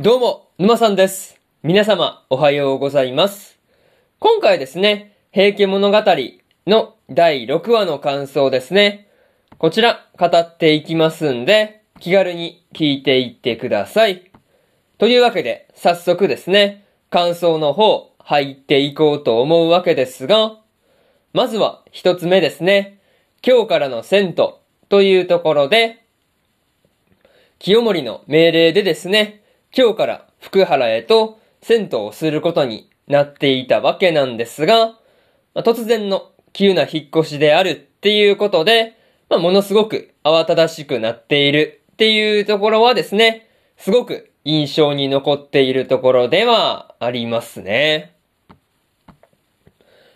どうも、沼さんです。皆様、おはようございます。今回ですね、平家物語の第6話の感想ですね。こちら、語っていきますんで、気軽に聞いていってください。というわけで、早速ですね、感想の方、入っていこうと思うわけですが、まずは一つ目ですね、今日からの銭湯というところで、清盛の命令でですね、今日から福原へと銭湯をすることになっていたわけなんですが、まあ突然の急な引っ越しであるっていうことで、まあ、ものすごく慌ただしくなっているっていうところはですね、すごく印象に残っているところではありますね。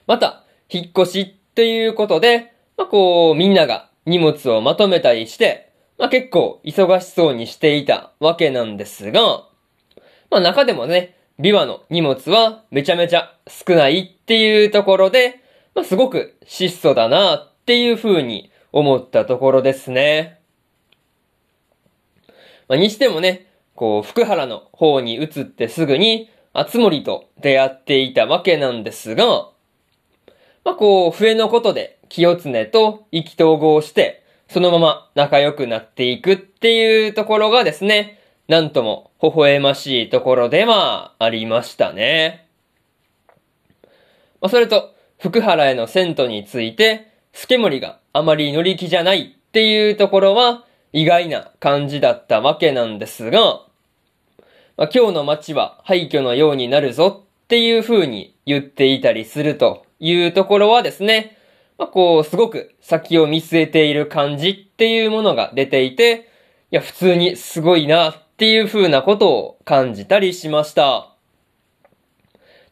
また、引っ越しっていうことで、まあ、こう、みんなが荷物をまとめたりして、まあ、結構忙しそうにしていたわけなんですが、まあ、中でもね、琵琶の荷物はめちゃめちゃ少ないっていうところで、まあ、すごく質素だなっていう風に思ったところですね。まあ、にしてもね、こう、福原の方に移ってすぐに、厚森と出会っていたわけなんですが、まあ、こう、笛のことで清常と意気投合して、そのまま仲良くなっていくっていうところがですね、なんとも微笑ましいところではありましたね。まあ、それと、福原への銭湯について、助森があまり乗り気じゃないっていうところは意外な感じだったわけなんですが、まあ、今日の街は廃墟のようになるぞっていう風に言っていたりするというところはですね、まあ、こう、すごく先を見据えている感じっていうものが出ていて、いや、普通にすごいなっっていう風なことを感じたりしました。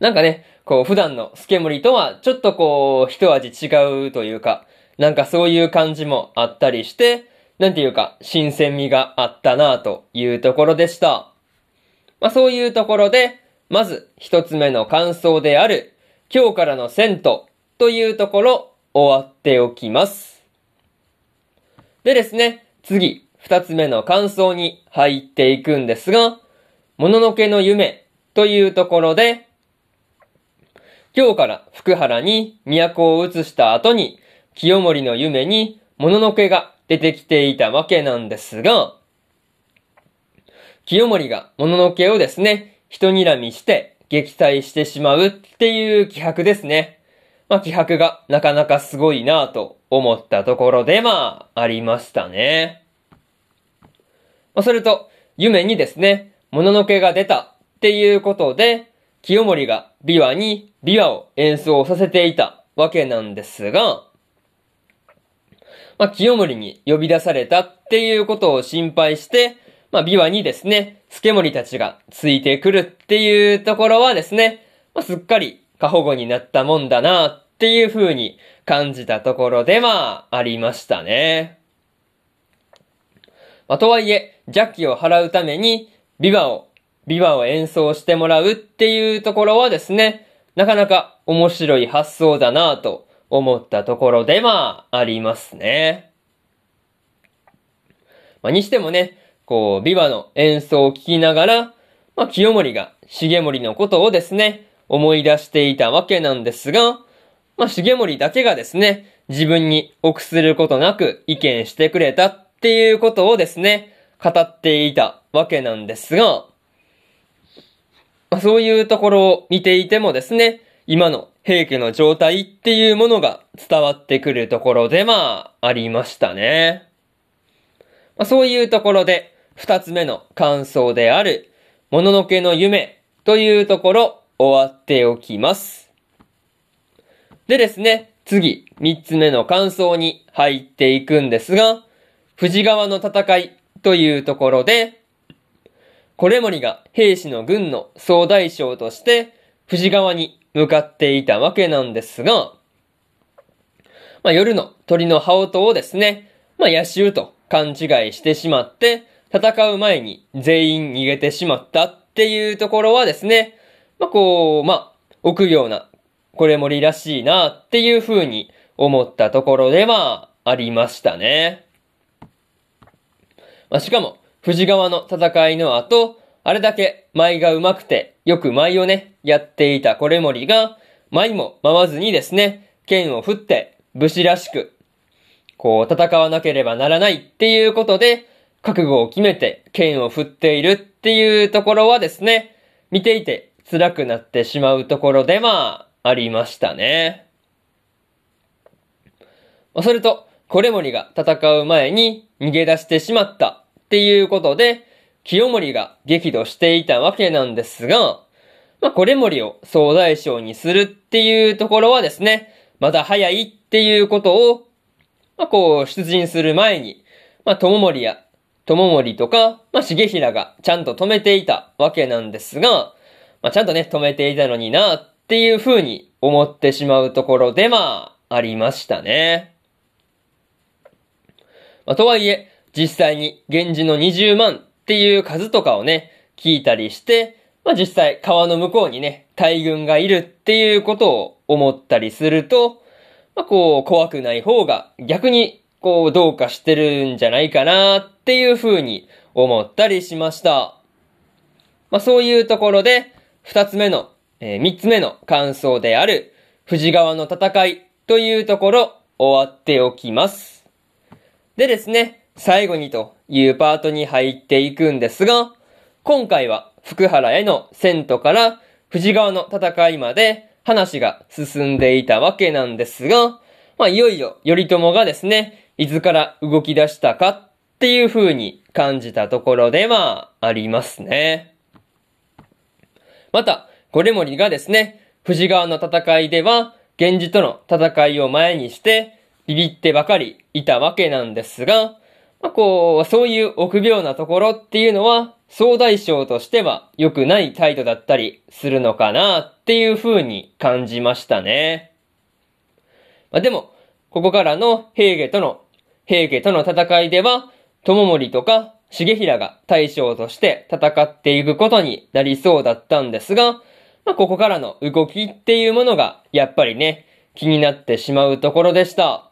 なんかね、こう、普段のスケモリとはちょっとこう、一味違うというか、なんかそういう感じもあったりして、なんていうか、新鮮味があったなというところでした。まあそういうところで、まず一つ目の感想である、今日からの銭湯というところ、終わっておきます。でですね、次、二つ目の感想に入っていくんですが、もののけの夢というところで、今日から福原に都を移した後に、清盛の夢にもののけが出てきていたわけなんですが、清盛がもののけをですね、人睨みして撃退してしまうっていう気迫ですね。まあ、気迫がなかなかすごいなぁと思ったところでまあ、ありましたね。まあ、それと、夢にですね、もののけが出たっていうことで、清盛が琵琶に琵琶を演奏させていたわけなんですが、まあ、清盛に呼び出されたっていうことを心配して、まあ、琵琶にですね、助森たちがついてくるっていうところはですね、まあ、すっかり過保護になったもんだなっていう風に感じたところではありましたね。まあ、とはいえ、邪気を払うために、琵琶を、琵琶を演奏してもらうっていうところはですね、なかなか面白い発想だなと思ったところではありますね。まあ、にしてもね、こう、琵琶の演奏を聞きながら、まあ、清盛が重盛のことをですね、思い出していたわけなんですが、まあ、重盛だけがですね、自分に臆することなく意見してくれたっっていうことをですね、語っていたわけなんですが、まあ、そういうところを見ていてもですね、今の平家の状態っていうものが伝わってくるところでまあ、ありましたね。まあ、そういうところで、二つ目の感想である、もののけの夢というところ、終わっておきます。でですね、次、三つ目の感想に入っていくんですが、富士川の戦いというところで、これ森が兵士の軍の総大将として、富士川に向かっていたわけなんですが、まあ、夜の鳥の羽音をですね、まあ、野衆と勘違いしてしまって、戦う前に全員逃げてしまったっていうところはですね、まあ、こう、まあ、臆病な、これ森らしいなっていう風に思ったところではありましたね。まあ、しかも、富士川の戦いの後、あれだけ舞が上手くて、よく舞をね、やっていたこれ森が、舞も舞わずにですね、剣を振って武士らしく、こう戦わなければならないっていうことで、覚悟を決めて剣を振っているっていうところはですね、見ていて辛くなってしまうところでまあ、ありましたね。それと、これ森が戦う前に逃げ出してしまったっていうことで、清盛が激怒していたわけなんですが、まあ、これ森を総大将にするっていうところはですね、まだ早いっていうことを、まあ、こう、出陣する前に、まあ、友森や、友森とか、まあ、重平がちゃんと止めていたわけなんですが、まあ、ちゃんとね、止めていたのにな、っていう風に思ってしまうところで、まあ、ありましたね。まあ、とはいえ、実際に源氏の20万っていう数とかをね、聞いたりして、まあ、実際川の向こうにね、大軍がいるっていうことを思ったりすると、まあ、こう、怖くない方が逆に、こう、どうかしてるんじゃないかなっていう風に思ったりしました。まあ、そういうところで、二つ目の、えー、三つ目の感想である、富士川の戦いというところ、終わっておきます。でですね、最後にというパートに入っていくんですが、今回は福原への遷都から富士川の戦いまで話が進んでいたわけなんですが、まあ、いよいよ頼朝がですね、いつから動き出したかっていう風に感じたところではありますね。また、これ森がですね、富士川の戦いでは、源氏との戦いを前にして、ビビってばかりいたわけなんですが、まあ、こう、そういう臆病なところっていうのは、総大将としては良くない態度だったりするのかなっていう風に感じましたね。まあ、でも、ここからの平家との、平家との戦いでは、友森とか重平が大将として戦っていくことになりそうだったんですが、まあ、ここからの動きっていうものが、やっぱりね、気になってしまうところでした。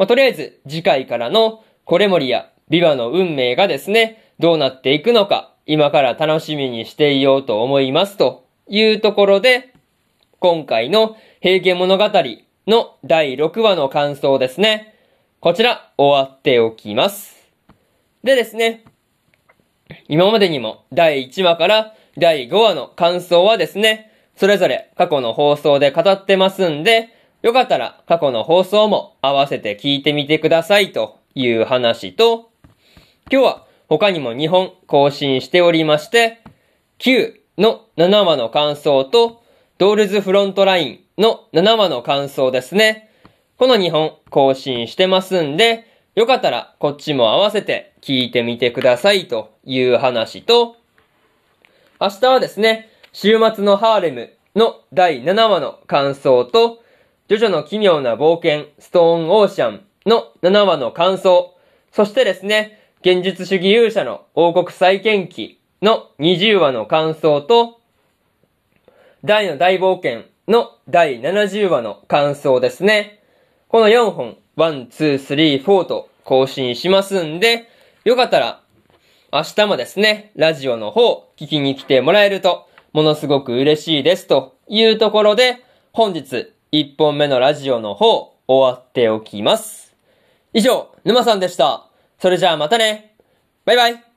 まあ、とりあえず次回からのこれ森やビバの運命がですね、どうなっていくのか、今から楽しみにしていようと思いますというところで、今回の平家物語の第6話の感想ですね。こちら終わっておきます。でですね、今までにも第1話から第5話の感想はですね、それぞれ過去の放送で語ってますんで、よかったら過去の放送も合わせて聞いてみてくださいという話と、今日は他にも2本更新しておりまして、9の7話の感想と、ドールズフロントラインの7話の感想ですね。この2本更新してますんで、よかったらこっちも合わせて聞いてみてくださいという話と、明日はですね、週末のハーレムの第7話の感想と、ジョジョの奇妙な冒険ストーンオーシャンの7話の感想、そしてですね、現実主義勇者の王国再建記の20話の感想と、大の大冒険の第70話の感想ですね。この4本、1、2、3、4と更新しますんで、よかったら、明日もですね、ラジオの方、聞きに来てもらえると、ものすごく嬉しいですというところで、本日、1本目のラジオの方、終わっておきます。以上、沼さんでした。それじゃあまたね。バイバイ。